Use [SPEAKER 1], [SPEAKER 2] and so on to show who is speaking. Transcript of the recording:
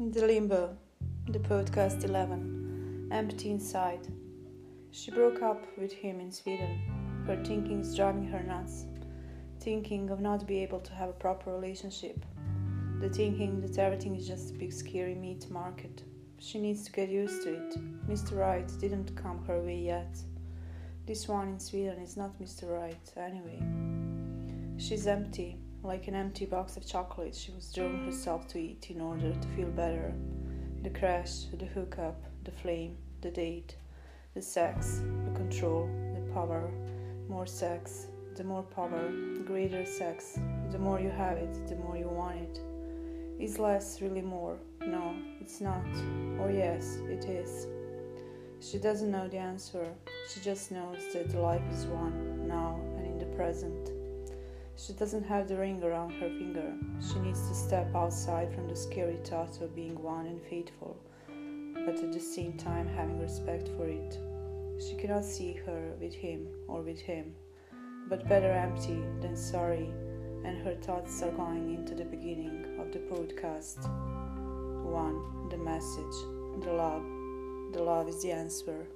[SPEAKER 1] The Limbo, the podcast 11, empty inside. She broke up with him in Sweden. Her thinking is driving her nuts. Thinking of not be able to have a proper relationship. The thinking that everything is just a big scary meat market. She needs to get used to it. Mr. Right didn't come her way yet. This one in Sweden is not Mr. Right, anyway. She's empty, like an empty box of chocolates she was drilled herself to eat in order to feel better. The crash, the hookup, the flame, the date, the sex, the control, the power, more sex, the more power, the greater sex. The more you have it, the more you want it. Is less really more? No, it's not. Or yes, it is. She doesn't know the answer. She just knows that life is one, now and in the present. She doesn't have the ring around her finger. She needs to step outside from the scary thought of being one and faithful, but at the same time having respect for it. She cannot see her with him or with him, but better empty than sorry, and her thoughts are going into the beginning of the podcast. One, the message, the love. The love is the answer.